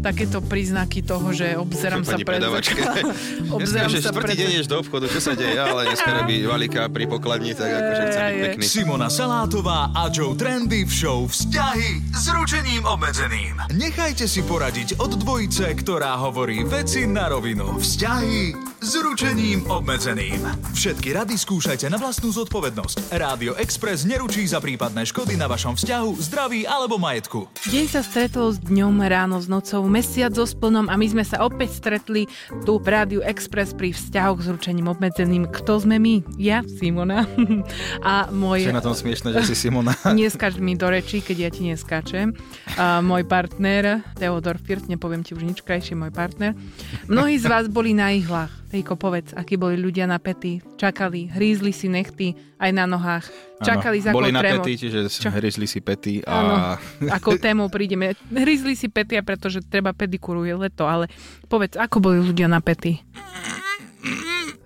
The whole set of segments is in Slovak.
takéto príznaky toho, že obzerám sa pred obzerám sa pred deň do obchodu, čo sa deje, ale dneska robí valika pri pokladni, tak akože chce byť pekný. Simona Salátová a Joe Trendy v show Vzťahy s ručením obmedzeným. Nechajte si poradiť od dvojice, ktorá hovorí veci na rovinu. Vzťahy s ručením obmedzeným. Všetky rady skúšajte na vlastnú zodpovednosť. Rádio Express neručí za prípadné škody na vašom vzťahu, zdraví alebo majetku. Deň sa stretol s dňom, ráno s nocou, mesiac so splnom a my sme sa opäť stretli tu v Rádiu Express pri vzťahoch s ručením obmedzeným. Kto sme my? Ja, Simona. a Čo môj... je na tom smiešne, že si Simona? Neskač mi do reči, keď ja ti neskáčem. A môj partner, Teodor Firt, nepoviem ti už nič krajšie, môj partner. Mnohí z vás boli na ihlách. Tejko, povedz, akí boli ľudia na pety. Čakali, hrízli si nechty aj na nohách. Čakali za Boli akou na trémou. pety, čiže Čo? hryzli si pety Áno, a... akou témou prídeme. Hryzli si pety, pretože treba pedikúru, je leto, ale povedz, ako boli ľudia na pety?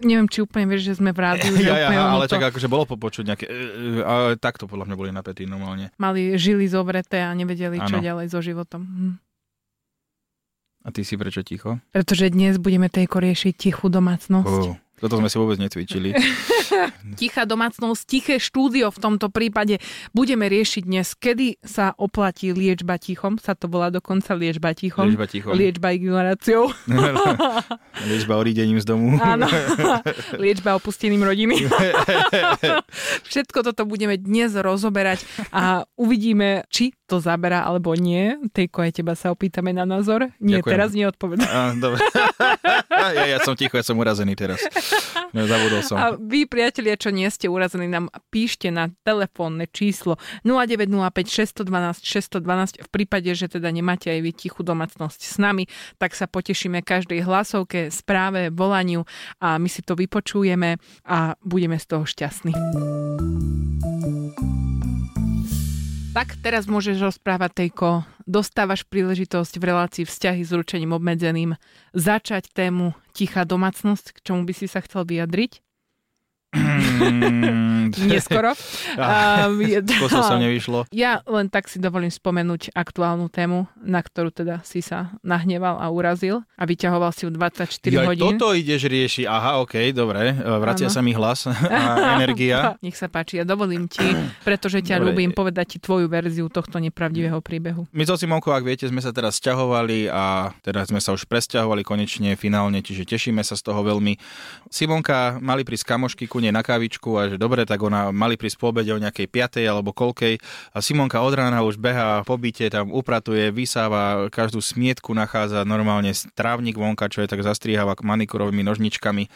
Neviem, či úplne vieš, že sme v rádiu. Ja, ja, ono ale to- čak akože bolo popočuť nejaké... e, e, takto podľa mňa boli na pety normálne. Mali žily zovreté a nevedeli, čo Áno. ďalej so životom. Hm. A ty si prečo ticho? Pretože dnes budeme tejko riešiť tichú domácnosť. Oh, toto sme si vôbec necvičili. Tichá domácnosť, tiché štúdio v tomto prípade budeme riešiť dnes, kedy sa oplatí liečba tichom, sa to volá dokonca liečba tichom. Liečba tichom. Liečba ignoráciou. Liečba orídením z domu. Áno. Liečba opusteným rodiny. Všetko toto budeme dnes rozoberať a uvidíme, či to zaberá alebo nie. Tejko, aj teba sa opýtame na názor. Nie, Ďakujem. teraz neodpovedám. Á, dobre. ja, ja som ticho, ja som urazený teraz. No, zabudol som. A vy, priatelia, čo nie ste urazení, nám píšte na telefónne číslo 0905 612 612 v prípade, že teda nemáte aj vy tichú domácnosť s nami, tak sa potešíme každej hlasovke, správe, volaniu a my si to vypočujeme a budeme z toho šťastní. Tak teraz môžeš rozprávať, Tejko. Dostávaš príležitosť v relácii vzťahy s ručením obmedzeným začať tému tichá domácnosť, k čomu by si sa chcel vyjadriť? Mm, Neskoro. A, je- Skúsil som, nevyšlo. Ja len tak si dovolím spomenúť aktuálnu tému, na ktorú teda si sa nahneval a urazil a vyťahoval si ju 24 Ja, hodín. toto ideš riešiť. Aha, okej, dobre. E, Vracia Áno. sa mi hlas a energia. Nech sa páči, ja dovolím ti, pretože ťa Dobre. ľúbim povedať ti tvoju verziu tohto nepravdivého príbehu. My so Simonkou, ak viete, sme sa teraz sťahovali a teraz sme sa už presťahovali konečne, finálne, čiže tešíme sa z toho veľmi. Simonka mali prísť kamošky ku nej na kávičku a že dobre, tak ona mali prísť po obede o nejakej 5. alebo koľkej a Simonka od rána už beha po byte, tam upratuje, vysáva, každú smietku nachádza normálne trávnik vonka, čo je tak zastriháva manikurovými nožničkami.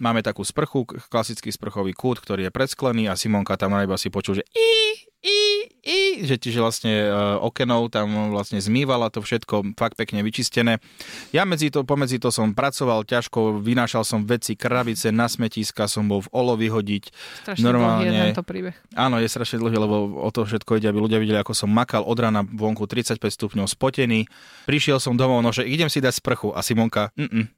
Máme takú sprchu, klasický sprchový kút, ktorý je predsklený a Simonka tam iba si počul, že i, i, i, že čiže vlastne uh, okenou tam vlastne zmývala to všetko fakt pekne vyčistené. Ja medzi to, pomedzi to som pracoval ťažko, vynášal som veci, krabice na smetiska, som bol v olo vyhodiť. Strašne dlhý je Normálne. tento príbeh. Áno, je strašne dlhý, lebo o to všetko ide, aby ľudia videli, ako som makal od rána vonku 35 stupňov spotený. Prišiel som domov, no že idem si dať sprchu a Simonka,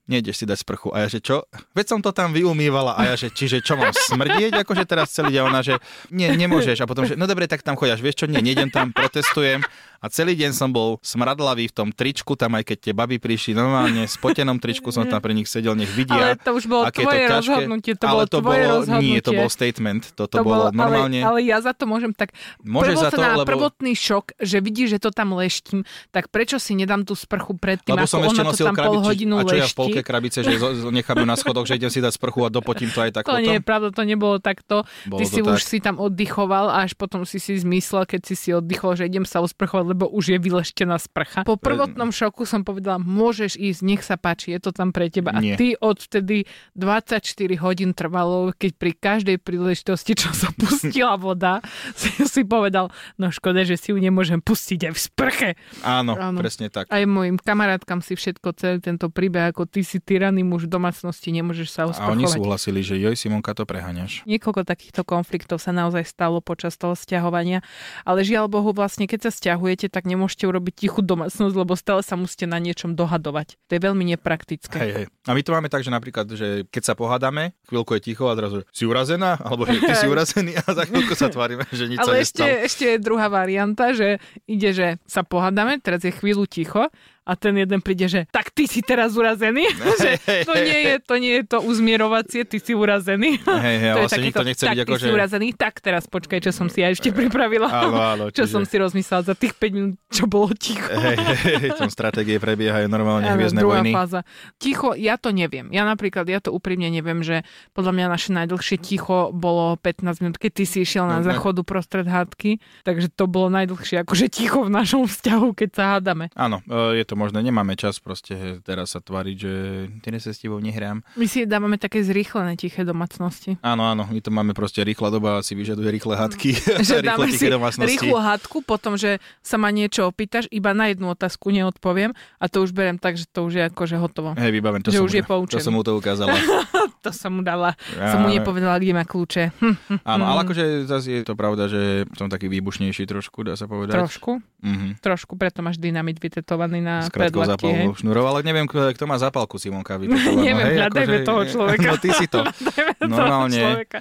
nejdeš si dať sprchu. A ja že čo? Veď som to tam vyumývala a ja že, čiže čo mám smrdieť, akože teraz celý deň ona, že nie, nemôžeš. A potom, že no dobre, tak tam chodáš, vieš čo, nie, nejdem tam, protestujem. A celý deň som bol smradlavý v tom tričku, tam aj keď tie baby prišli normálne, v spotenom tričku som tam pre nich sedel, nech vidia. Ale to už bolo aké je tvoje to ťažké. rozhodnutie, to ale bolo to tvoje bolo, rozhodnutie. Nie, to bol statement, toto bolo, normálne. Ale, ale ja za to môžem tak... Môžeš za to, lebo- Prvotný šok, že vidíš, že to tam leštím, tak prečo si nedám tú sprchu predtým, Lebo ako som ešte to nosil tam pol krabičky. hodinu A čo ja v polke krabice, že nechám ju na schodoch, že idem si dať sprchu a dopotím to aj tak To potom? nie je pravda, to nebolo takto. Bolo Ty to si tak. už si tam oddychoval a až potom si si zmyslel, keď si si oddychol, že idem sa osprchovať, lebo už je vyleštená sprcha. Po prvotnom šoku som povedala, môžeš ísť, nech sa páči, je to tam pre teba. A Nie. ty odvtedy 24 hodín trvalo, keď pri každej príležitosti, čo sa pustila voda, si, si povedal, no škoda, že si ju nemôžem pustiť aj v sprche. Áno, Áno. presne tak. Aj mojim kamarátkam si všetko, celý tento príbeh, ako ty si tyranný muž v domácnosti, nemôžeš sa A oni súhlasili, že joj, Simonka, to preháňaš. Niekoľko takýchto konfliktov sa naozaj stalo počas toho sťahovania, ale žiaľ Bohu, vlastne keď sa stiahujete, tak nemôžete urobiť tichú domácnosť, lebo stále sa musíte na niečom dohadovať. To je veľmi nepraktické. Hej, hej. A my to máme tak, že napríklad, že keď sa pohádame, chvíľku je ticho a zrazu, si urazená? Alebo že ty si urazený a za chvíľku sa tvárime, že nič sa Ale ešte, nestalo. ešte je druhá varianta, že ide, že sa pohádame, teraz je chvíľu ticho a ten jeden príde, že tak ty si teraz urazený. že to, nie je, to nie je to uzmierovacie, ty si urazený. Hej, hej, to je vlastne takéto, nikto nechce tak byť ako, si že... urazený, tak teraz počkaj, čo som si ja ešte pripravila. Áno, áno, čo čiže- som si rozmyslela za tých 5 minút, čo bolo ticho. Hej, hej, hej, tam stratégie prebiehajú normálne Áno, hviezdne druhá vojny. fáza. Ticho, ja to neviem. Ja napríklad, ja to úprimne neviem, že podľa mňa naše najdlhšie ticho bolo 15 minút, keď ty si išiel na No, ne. záchodu prostred hádky, takže to bolo najdlhšie akože ticho v našom vzťahu, keď sa hádame. Áno, e, je to možné, nemáme čas proste teraz sa tváriť, že dnes sa s tebou nehrám. My si dávame také zrýchlené tiché domácnosti. Áno, áno, my to máme proste rýchla doba si vyžaduje rýchle hádky. Že rýchle dáme si domácnosti. rýchlu hádku, potom, že sa ma niečo opýtaš, iba na jednu otázku neodpoviem a to už berem tak, že to už je akože hotovo. Hej, vybaven, to Že som, už je poučený. To som mu to ukázala. To som mu dala, som mu Ja- nepovedala, kde má kľúče. Áno, ale akože zase je to pravda, že som taký výbušnejší trošku, dá sa povedať. trošku, Mhm. trošku, preto máš dynamit vytetovaný na S krátkou zápalkou šnurov, ale neviem, kto má zápalku Simonka vytetovanú. Neviem, hej, hľadajme akože- toho človeka. No ty si to. Normálne. človeka.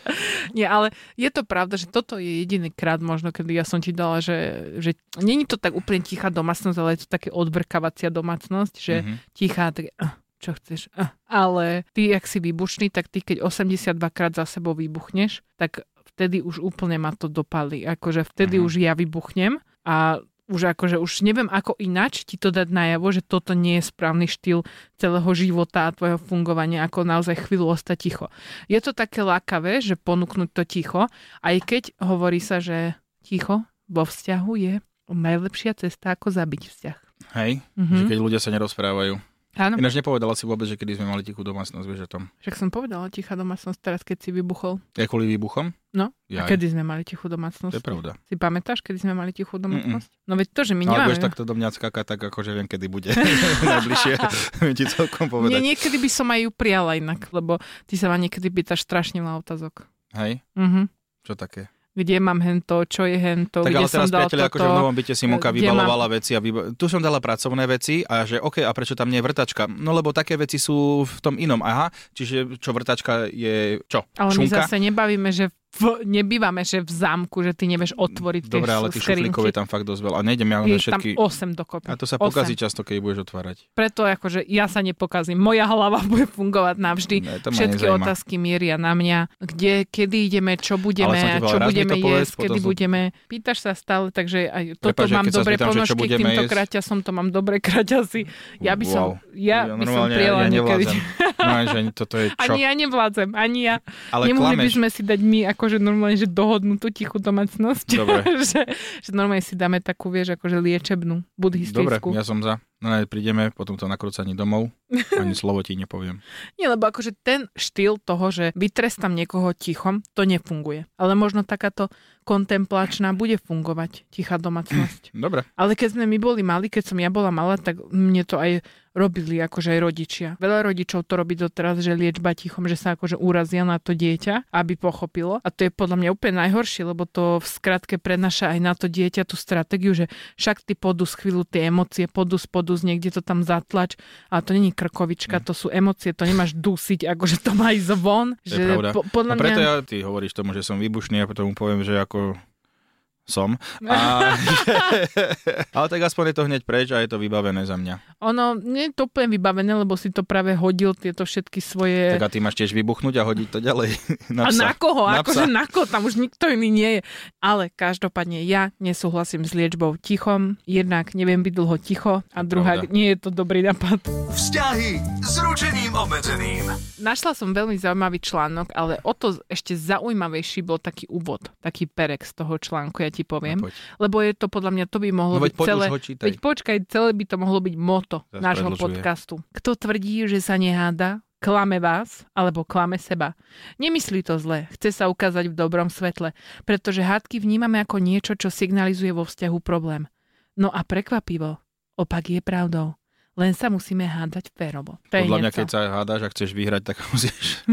Nie, ale je to pravda, že toto je jediný krát možno, kedy ja som ti dala, že, že není to tak úplne tichá domácnosť, ale je to také odbrkávacia domácnosť, že Mhm. tichá, tak "Ah, čo chceš. Ale ty, ak si výbušný, tak ty, keď 82 krát za sebou vybuchneš, tak vtedy už úplne ma to dopali. Akože vtedy Mhm. už ja vybuchnem a už akože už neviem ako ináč ti to dať najavo, že toto nie je správny štýl celého života a tvojho fungovania, ako naozaj chvíľu ostať ticho. Je to také lákavé, že ponúknuť to ticho, aj keď hovorí sa, že ticho vo vzťahu je najlepšia cesta, ako zabiť vzťah. Hej, Mhm. že keď ľudia sa nerozprávajú. Áno, Ináč nepovedala si vôbec, že kedy sme mali tichú domácnosť, vieš o tom. však som povedala tichá domácnosť teraz, keď si vybuchol. Je kvôli výbuchom? No, Ja, a kedy sme mali tichú domácnosť? To je pravda. Si pamätáš, kedy sme mali tichú domácnosť? No veď to, že my Ale nemáme. budeš takto do mňa skákať, tak akože viem, kedy bude najbližšie. viem ti celkom Nie, povedať. niekedy by som aj ju prijala inak, lebo ty sa ma niekedy pýtaš strašne veľa otázok. Hej, Mhm. čo také? Kde mám hento, čo je hento, Tak kde ale som teraz, dal priateľ, toto. akože v novom byte Simonka mám- vybalovala veci a vyba... tu som dala pracovné veci a že OK, a prečo tam nie je vrtačka? No lebo také veci sú v tom inom. Aha, čiže čo vrtačka je čo? Ale my Šunka? zase nebavíme, že v, nebývame, že v zámku, že ty nevieš otvoriť tie Dobre, ale tých šuflíkov je tam fakt dosť veľa. A nejdem ja na ich tam všetky... 8 dokopy. A to sa Osem. pokazí často, keď budeš otvárať. Preto akože ja sa nepokazím. Moja hlava bude fungovať navždy. Ne, Všetky nezaujíma. otázky mieria na mňa. Kde, kedy ideme, čo budeme, a čo budeme jesť, kedy som- budeme. Pýtaš sa stále, takže aj toto Prepáč, že mám dobré spýtam, ponožky týmto jesť? kraťasom, to mám dobré kraťasy. Ja by som, Wow. ja by som prijela ja niekedy. nevládzem. No, že ani toto je čo? Ani ja nevládzem, ani ja. Ale Nemohli by klameš. sme si dať my akože normálne, že dohodnutú tichú domácnosť. Dobre. že, že normálne si dáme takú, vieš, akože liečebnú, Dobre, buddhistickú. ja som za. No ne, prídeme po tomto nakrúcaní domov. Ani slovo ti nepoviem. Nie, lebo akože ten štýl toho, že vytrestám niekoho tichom, to nefunguje. Ale možno takáto kontemplačná bude fungovať, tichá domácnosť. Dobre. Ale keď sme my boli mali, keď som ja bola malá, tak mne to aj robili akože aj rodičia. Veľa rodičov to robí doteraz, že liečba tichom, že sa akože urazia na to dieťa, aby pochopilo. A to je podľa mňa úplne najhoršie, lebo to v skratke prenaša aj na to dieťa tú stratégiu, že však ty podus chvíľu tie emócie, podus, podus, niekde to tam zatlač. A to není krkovička, to sú emócie, to nemáš dusiť, akože to má ísť von. To je pravda. po, podľa No preto mňa... ja, ty hovoríš tomu, že som výbušný a potom poviem, že ako people som. A, ale tak aspoň je to hneď preč a je to vybavené za mňa. Ono nie je to úplne vybavené, lebo si to práve hodil tieto všetky svoje... Tak a ty máš tiež vybuchnúť a hodiť to ďalej na psa. A na koho? Na akože na koho? Tam už nikto iný nie je. Ale každopádne ja nesúhlasím s liečbou tichom. Jednak neviem byť dlho ticho a druhá, nie je to dobrý nápad. Vzťahy s ručením obmedzeným. Našla som veľmi zaujímavý článok, ale o to ešte zaujímavejší bol taký úvod, taký perek z toho článku, ja ti poviem. No, lebo je to podľa mňa, to by mohlo no, byť celé... Veď počkaj, celé by to mohlo byť moto motto nášho podcastu. Kto tvrdí, že sa neháda, klame vás alebo klame seba. Nemyslí to zle, chce sa ukázať v dobrom svetle, pretože hádky vnímame ako niečo, čo signalizuje vo vzťahu problém. No a prekvapivo, opak je pravdou len sa musíme hádať férovo. Podľa mňa, keď sa hádaš a chceš vyhrať, tak musíš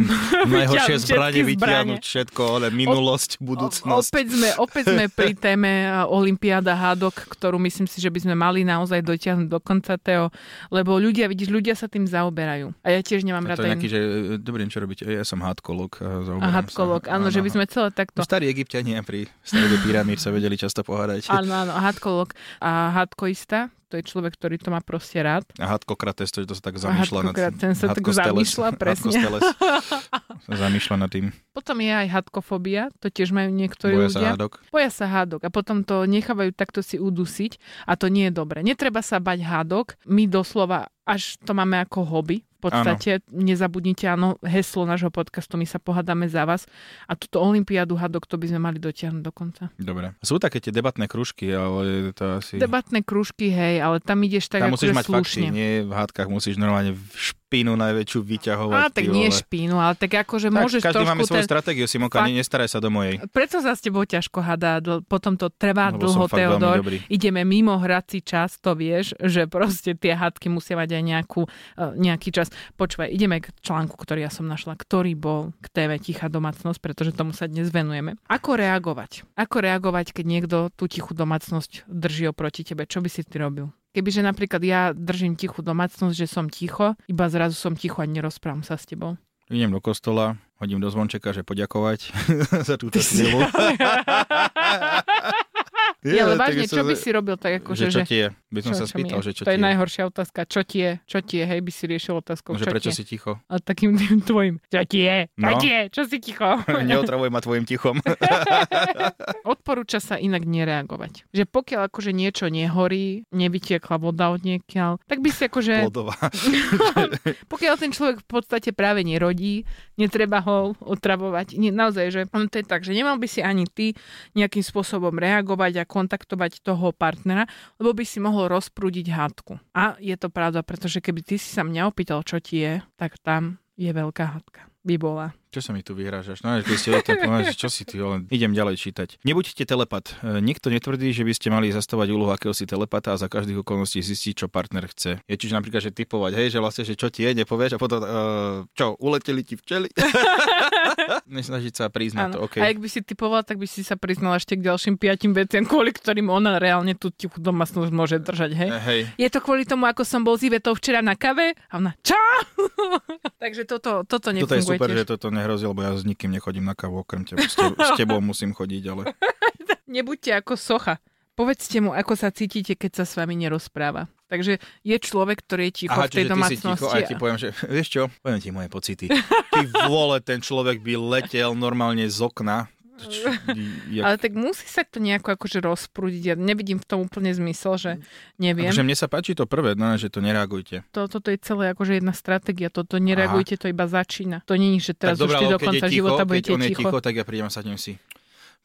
najhoršie zbranie vytiahnuť všetko, ale minulosť, o, budúcnosť. Opäť sme, opäť sme pri téme Olympiáda hádok, ktorú myslím si, že by sme mali naozaj dotiahnuť do konca, Teo, lebo ľudia, vidíš, ľudia sa tým zaoberajú. A ja tiež nemám rada. To je nejaký, že e, dobrý, čo robíte? Ja som hádkolog. A hádkolog, áno, áno, že by sme celé takto... Starí egyptiania pri stavbe pyramíd sa vedeli často pohádať. Áno, áno, hádkolog a hádkoista, to je človek, ktorý to má proste rád. A Hadkokrates, to, to sa tak zamýšľa nad. Ten sa tak zamýšľa, presne. sa zamýšľa nad tým. Potom je aj hadkofobia, to tiež majú niektorí Boja ľudia. Sa hádok. Boja sa hádok a potom to nechávajú takto si udusiť a to nie je dobre. Netreba sa bať hádok. My doslova až to máme ako hobby, v podstate áno. nezabudnite, áno, heslo nášho podcastu, my sa pohádame za vás a túto olympiádu hadok, to by sme mali dotiahnuť do konca. Dobre. Sú také tie debatné kružky, ale to asi... Debatné kružky, hej, ale tam ideš tak tam musíš mať slušne. fakty, nie v hádkach musíš normálne špínu najväčšiu vyťahovať. A tak nie špínu, ale tak akože tak, môžeš každý máme svoju ten... stratégiu, Simonka, fakt... nestaraj sa do mojej. Preto sa s tebou ťažko hádá, potom to trvá Lebo dlho, Teodor. Ideme mimo hrací čas, to vieš, že proste tie hádky musia mať aj nejakú, e, nejaký čas. Počúvaj, ideme k článku, ktorý ja som našla, ktorý bol k TV Tichá domácnosť, pretože tomu sa dnes venujeme. Ako reagovať? Ako reagovať, keď niekto tú tichú domácnosť drží oproti tebe? Čo by si ty robil? Kebyže napríklad ja držím tichú domácnosť, že som ticho, iba zrazu som ticho a nerozprávam sa s tebou. Idem do kostola, hodím do zvončeka, že poďakovať za túto chvíľu. Je, ale vážne, čo by si robil tak ako, že... Že čo ti je? By som čo, sa spýtal, že čo To je najhoršia otázka. Čo ti je? Čo ti je? Hej, by si riešil otázkou. Že prečo si ticho? A takým tým tvojim. Čo ti je? Čo no? ti je? Čo si ticho? Neotravuj ma tvojim tichom. Odporúča sa inak nereagovať. Že pokiaľ akože niečo nehorí, nevytiekla voda od niekiaľ, tak by si akože... pokiaľ ten človek v podstate práve nerodí, netreba ho otravovať. Nie, naozaj, že on to je tak, že nemal by si ani ty nejakým spôsobom reagovať a kontaktovať toho partnera, lebo by si mohol rozprúdiť hádku. A je to pravda, pretože keby ty si sa mňa opýtal, čo ti je, tak tam je veľká hádka. By bola. Čo sa mi tu vyhrážaš? No, keď ste to povedali, čo si ty, len idem ďalej čítať. Nebuďte telepat. E, nikto netvrdí, že by ste mali zastavať úlohu akéhosi telepata a za každých okolností zistiť, čo partner chce. Je čiže napríklad, že typovať, hej, že vlastne, že čo ti je, nepovieš a potom, uh, čo, uleteli ti včeli? Nesnažiť sa priznať to, okay. A ak by si typoval, tak by si sa priznal ešte k ďalším piatim veciam, kvôli ktorým ona reálne tú tichú domácnosť môže držať, hej? E, hej. Je to kvôli tomu, ako som bol s Ivetou včera na kave a ona, čo? Takže toto, toto nefunguje Toto je super, tiež. že toto nehrozí, lebo ja s nikým nechodím na kávu, okrem teba. S, tebou, s tebou musím chodiť, ale... Nebuďte ako socha. Povedzte mu, ako sa cítite, keď sa s vami nerozpráva. Takže je človek, ktorý je ticho Aha, v tej domácnosti. Aha, ti poviem, že vieš čo, poviem ti moje pocity. Ty vole, ten človek by letel normálne z okna jak... Ale tak musí sa to nejako akože rozprúdiť. Ja nevidím v tom úplne zmysel, že neviem. Akože mne sa páči to prvé, no, že to nereagujte. To, toto je celé akože jedna stratégia. Toto nereagujte, Aha. to iba začína. To nie je, že teraz tak už ty do konca života budete ticho. On je ticho, tak ja prídem a sadnem si.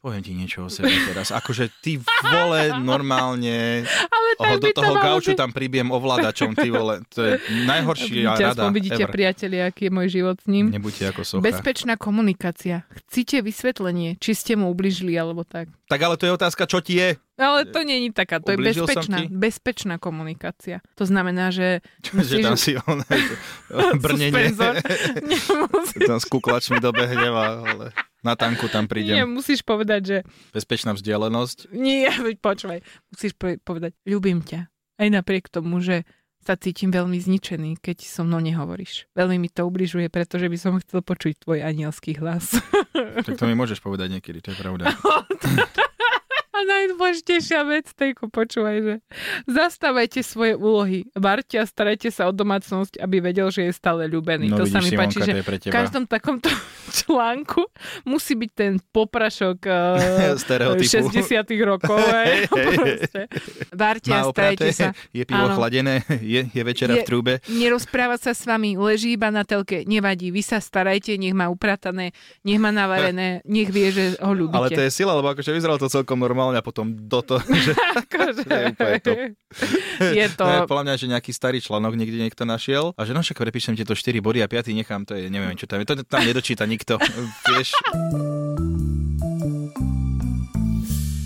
Poviem ti niečo o sebe teraz. Akože ty vole normálne Ale ho do toho gauču tam pribiem ovládačom, ty vole. To je najhorší rada aspoň vidíte, ever. priatelia, aký je môj život s ním. Nebuďte ako socha. Bezpečná komunikácia. Chcíte vysvetlenie, či ste mu ubližili alebo tak. Tak ale to je otázka, čo ti je. Ale to nie je taká, to je bezpečná, bezpečná komunikácia. To znamená, že... Musíš... že tam si on, brnenie. tam s kuklačmi dobehne, ale... Na tanku tam prídem. Nie, musíš povedať, že... Bezpečná vzdialenosť? Nie, počúvaj. Musíš povedať, ľúbim ťa. Aj napriek tomu, že sa cítim veľmi zničený, keď so mnou nehovoríš. Veľmi mi to ubližuje, pretože by som chcel počuť tvoj anielský hlas. Tak to mi môžeš povedať niekedy, to je pravda. A najdôležitejšia vec, Tejko, počúvaj, že zastávajte svoje úlohy. Varte a starajte sa o domácnosť, aby vedel, že je stále ľúbený. No, to sa mi páči, Simonka, že je pre v každom takomto článku musí byť ten poprašok uh, Stereotypu. 60 rokov. hej. Hej, hej, hej. Proste. Varte a Má starajte sa. je pivo Áno. chladené, je, je večera Je- v trúbe. Nerozpráva sa s vami, leží iba na telke, nevadí, vy sa starajte, nech má upratané, nech má navarené, nech vie, že ho ľúbite. Ale to je sila, lebo akože vyzeralo to celkom normálne a potom do toho, že Akože, To je úplne top. je to... to... podľa mňa, že nejaký starý článok niekde niekto našiel a že no však prepíšem tieto 4 body a 5 nechám, to je, neviem čo tam je, to tam nedočíta nikto, vieš.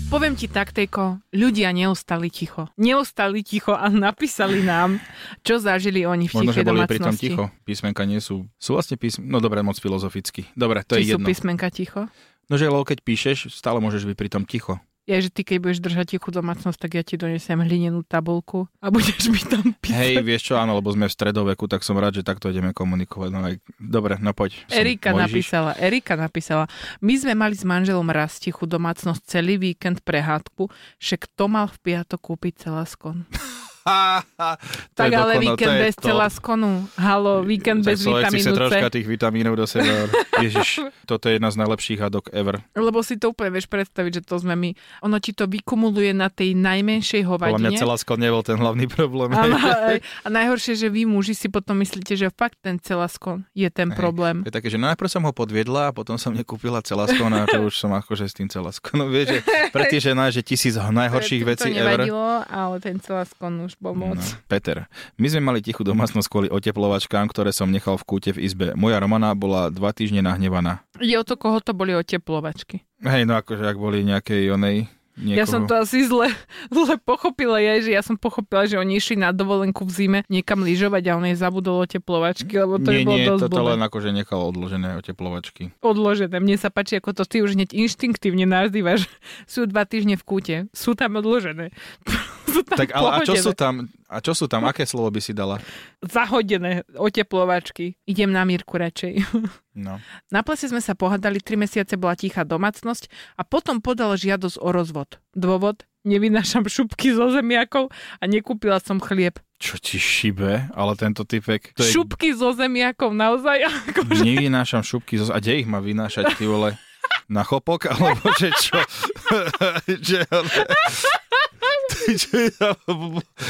Poviem ti tak, Tejko, ľudia neostali ticho. Neostali ticho a napísali nám, čo zažili oni v Možno, tichej boli pri tom domácnosti. ticho. Písmenka nie sú, sú vlastne písm... no dobre, moc filozoficky. Dobre, to Či je sú jedno. písmenka ticho? No že lebo keď píšeš, stále môžeš byť pri tom ticho. Je, že ty keď budeš držať tichú domácnosť, tak ja ti donesem hlinenú tabulku a budeš mi tam písať. Hej, vieš čo, áno, lebo sme v stredoveku, tak som rád, že takto ideme komunikovať. No aj... Dobre, no poď. som Erika napísala, Erika napísala, my sme mali s manželom raz tichú domácnosť celý víkend prehádku, však kto mal v piatok kúpiť celaskon. Tak ale dokonal- víkend bez top. celaskonu. Halo, víkend Tak bez vitamínu troška C. tých vitamínov do seba. Ježiš, toto je jedna z najlepších hadok ever. Lebo si to úplne vieš predstaviť, že to sme my. Ono ti to vykumuluje na tej najmenšej Podľa mňa hovadine. celá skon nebol ten hlavný problém. A, a, najhoršie, že vy muži si potom myslíte, že fakt ten celaskon je ten Hej. problém. Je také, že najprv som ho podviedla a potom som nekúpila celaskon a to už som akože s tým celaskonom. Vieš, že pre tie žená, že tisíc najhorších vecí ever. nevadilo, ale ten celaskon už bol moc. No, Peter, my sme mali tichú domácnosť kvôli oteplovačkám, ktoré som nechal v kúte v izbe. Moja Romana bola dva týždne nahnevaná. Ide o to, koho to boli oteplovačky. Hej, no akože ak boli nejakej onej niekoho... Ja som to asi zle, zle pochopila, ja, že ja som pochopila, že oni išli na dovolenku v zime niekam lyžovať a on jej zabudol oteplovačky, lebo to by nie, bolo nie, dosť toto blbé. len akože nechal odložené oteplovačky. odložené. Mne sa páči, ako to ty už hneď inštinktívne nazývaš. Sú dva týždne v kúte. Sú tam odložené. sú tam Tak ale a čo sú tam, a čo sú tam, aké slovo by si dala? Zahodené oteplovačky. Idem na Mírku radšej. No. Na plese sme sa pohádali, tri mesiace bola tichá domácnosť a potom podal žiadosť o rozvod. Dôvod? Nevynášam šupky zo zemiakov a nekúpila som chlieb. Čo ti šibe? Ale tento typek... To je... Šupky zo zemiakov, naozaj? Akože... Nevynášam šupky, zo... a kde ich má vynášať, ty vole? Na chopok? Alebo že čo? že, ale...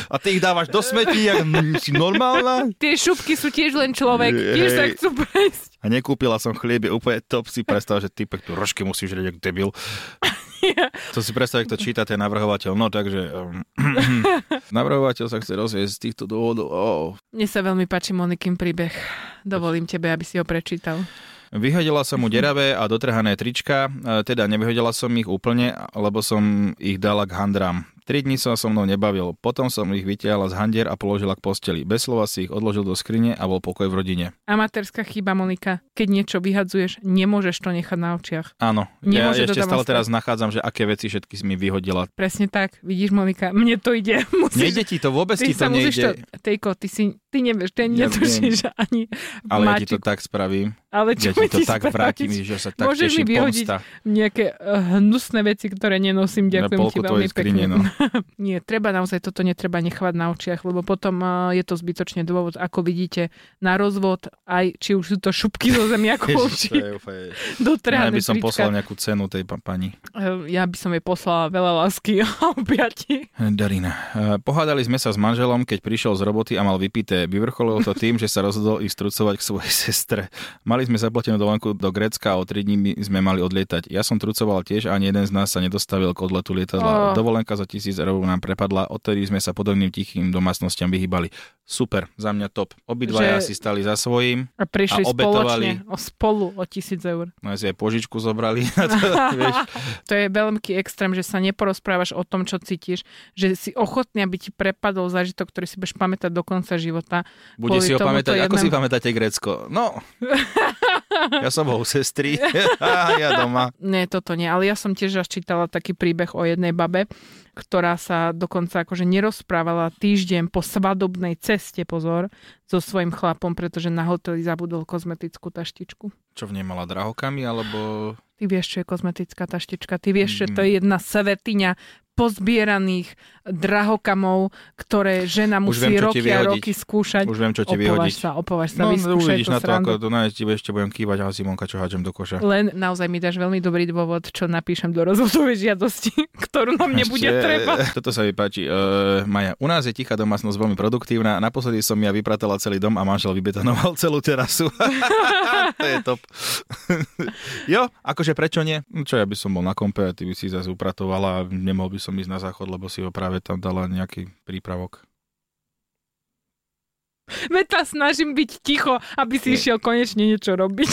A ty ich dávaš do smetí, jak si normálna? Tie šupky sú tiež len človek. Tiež sa chcú prejsť. A nekúpila som chlieb, je úplne top. Si predstav, že typek tu rožky musíš rieť, jak debil. To si predstav, jak to číta ten navrhovateľ. No takže... Um, navrhovateľ sa chce rozviesť z týchto dôvodov. Oh. Mne sa veľmi páči Monikin príbeh. Dovolím tebe, aby si ho prečítal. Vyhodila som mu deravé a dotrhané trička, e, teda nevyhodila som ich úplne, lebo som ich dala k handrám. Tri dni sa so mnou nebavil, potom som ich vytiahla z handier a položila k posteli. Bez slova si ich odložil do skrine a bol pokoj v rodine. Amatérska chyba, Monika. Keď niečo vyhadzuješ, nemôžeš to nechať na očiach. Áno, ja Nemôže to ešte stále teraz nachádzam, že aké veci všetky si mi vyhodila. Presne tak. Vidíš, Monika, mne to ide. Musíš, Nejde ti to, vôbec ty ti to nejde. to... Tejko, ty si... Ty nevieš, ty Ja netušíš ani Ale ja ti to máčiku. tak spravím. Ale Ja čo ti mi to ti tak spraviť? vrátim, že sa tak Môžeš mi teším vyhodiť pomsta. nejaké uh, hnusné veci, ktoré nenosím. Ďakujem ti veľmi pekne. no. Nie, treba naozaj toto netreba nechávať na očiach, lebo potom uh, je to zbytočne dôvod, ako vidíte, na rozvod, aj či už sú to šupky zo zemiakov, či je úplne- Ja dotrhané by som trička. poslal nejakú cenu tej pa- pani. Eh, Ja by som jej poslala veľa lásky a objatí. Darina. E, Pohádali sme sa s manželom, keď prišiel z roboty a mal vypité. Vyvrcholilo to tým, že sa rozhodol ísť trucovať k svojej sestre. Mali sme zaplatenú dovolenku do Grécka a o 3 dní sme mali odlietať. Ja som trucoval tiež a ani jeden z nás sa nedostavil k odletu lietadla. Oh. Dovolenka za tisíc eur nám prepadla, odtedy sme sa podobným tichým domácnostiam vyhýbali. Super, za mňa top. Obidvaja Že- si stali za svojím, A prišli A obetovali. spoločne o spolu o tisíc eur. no si aj požičku zobrali. vieš. To je veľký extrém, že sa neporozprávaš o tom, čo cítiš, že si ochotný, aby ti prepadol zážitok, ktorý si budeš pamätať do konca života. Bude si ho pamätať, ako si jednému- pamätáte Grécko? No, ja som bol sestry, ja doma. Nie, toto nie, ale ja som tiež raz čítala taký príbeh o jednej babe, ktorá sa dokonca akože nerozprávala týždeň po svadobnej ceste, pozor, so svojím chlapom, pretože na hoteli zabudol kozmetickú taštičku. Čo v nej mala drahokami, alebo... Ty vieš, čo je kozmetická taštička. Ty vieš, že to je jedna svetiňa pozbieraných drahokamov, ktoré žena musí viem, roky a roky skúšať. Už viem, čo ti vyhodiť. sa, opovaž sa, no, uvidíš na to, ako to nájsť, ešte budem kývať a Simonka, čo hádžem do koša. Len naozaj mi dáš veľmi dobrý dôvod, čo napíšem do rozhodovej žiadosti, ktorú nám nebude ešte, treba. Toto sa mi páči. Uh, Maja, u nás je tichá domácnosť veľmi produktívna. Naposledy som ja vypratala celý dom a manžel vybetonoval celú terasu. to je top. jo, akože prečo nie? Čo ja by som bol na kompe ty by si zase upratovala a nemohol by som ísť na záchod, lebo si ho práve tam dala nejaký prípravok. Veď snažím byť ticho, aby si išiel konečne niečo robiť.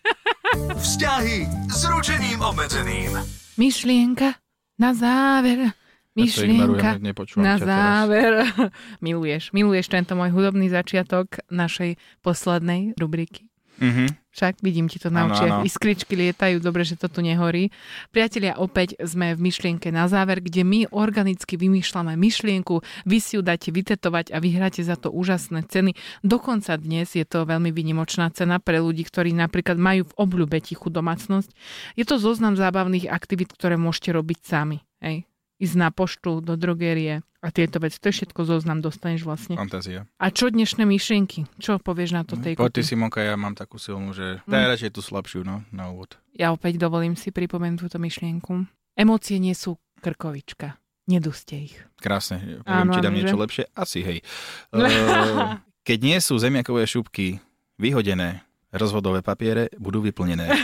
Vzťahy s ručením obmedzeným. Myšlienka na záver. Myšlienka na záver. miluješ, miluješ tento môj hudobný začiatok našej poslednej rubriky. Mm-hmm. Však vidím ti to na očiach. Iskričky lietajú, dobre, že to tu nehorí. Priatelia, opäť sme v myšlienke na záver, kde my organicky vymýšľame myšlienku, vy si ju dáte vytetovať a vyhráte za to úžasné ceny. Dokonca dnes je to veľmi vynimočná cena pre ľudí, ktorí napríklad majú v obľúbe tichú domácnosť. Je to zoznam zábavných aktivít, ktoré môžete robiť sami. Hej ísť na poštu, do drogerie a tieto veci. To je všetko zoznam, dostaneš vlastne. Fantázia. A čo dnešné myšlienky? Čo povieš na to tej Poď ty Simonka, ja mám takú silnú, že hm. daj radšej tú slabšiu no, na úvod. Ja opäť dovolím si pripomenúť túto myšlienku. Emócie nie sú krkovička. Neduste ich. Krásne. Poviem, Áno, či dám niečo že? lepšie? Asi, hej. Uh, keď nie sú zemiakové šupky vyhodené, rozvodové papiere budú vyplnené.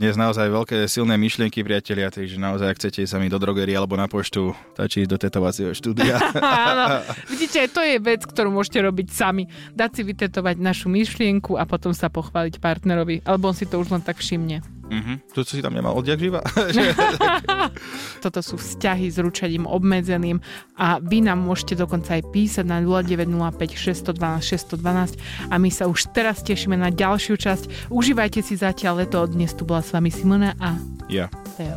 Dnes naozaj veľké silné myšlienky, priatelia, takže naozaj, ak chcete sa mi do drogery alebo na poštu, stačí do tetovacieho štúdia. Áno, vidíte, to je vec, ktorú môžete robiť sami. Dať si vytetovať našu myšlienku a potom sa pochváliť partnerovi, alebo on si to už len tak všimne. Mm-hmm. To, co si tam nemal odjak živa. Toto sú vzťahy s ručením obmedzeným a vy nám môžete dokonca aj písať na 0905 612 612 a my sa už teraz tešíme na ďalšiu časť. Užívajte si zatiaľ leto. Dnes tu bola s vami Simona a ja. Teo.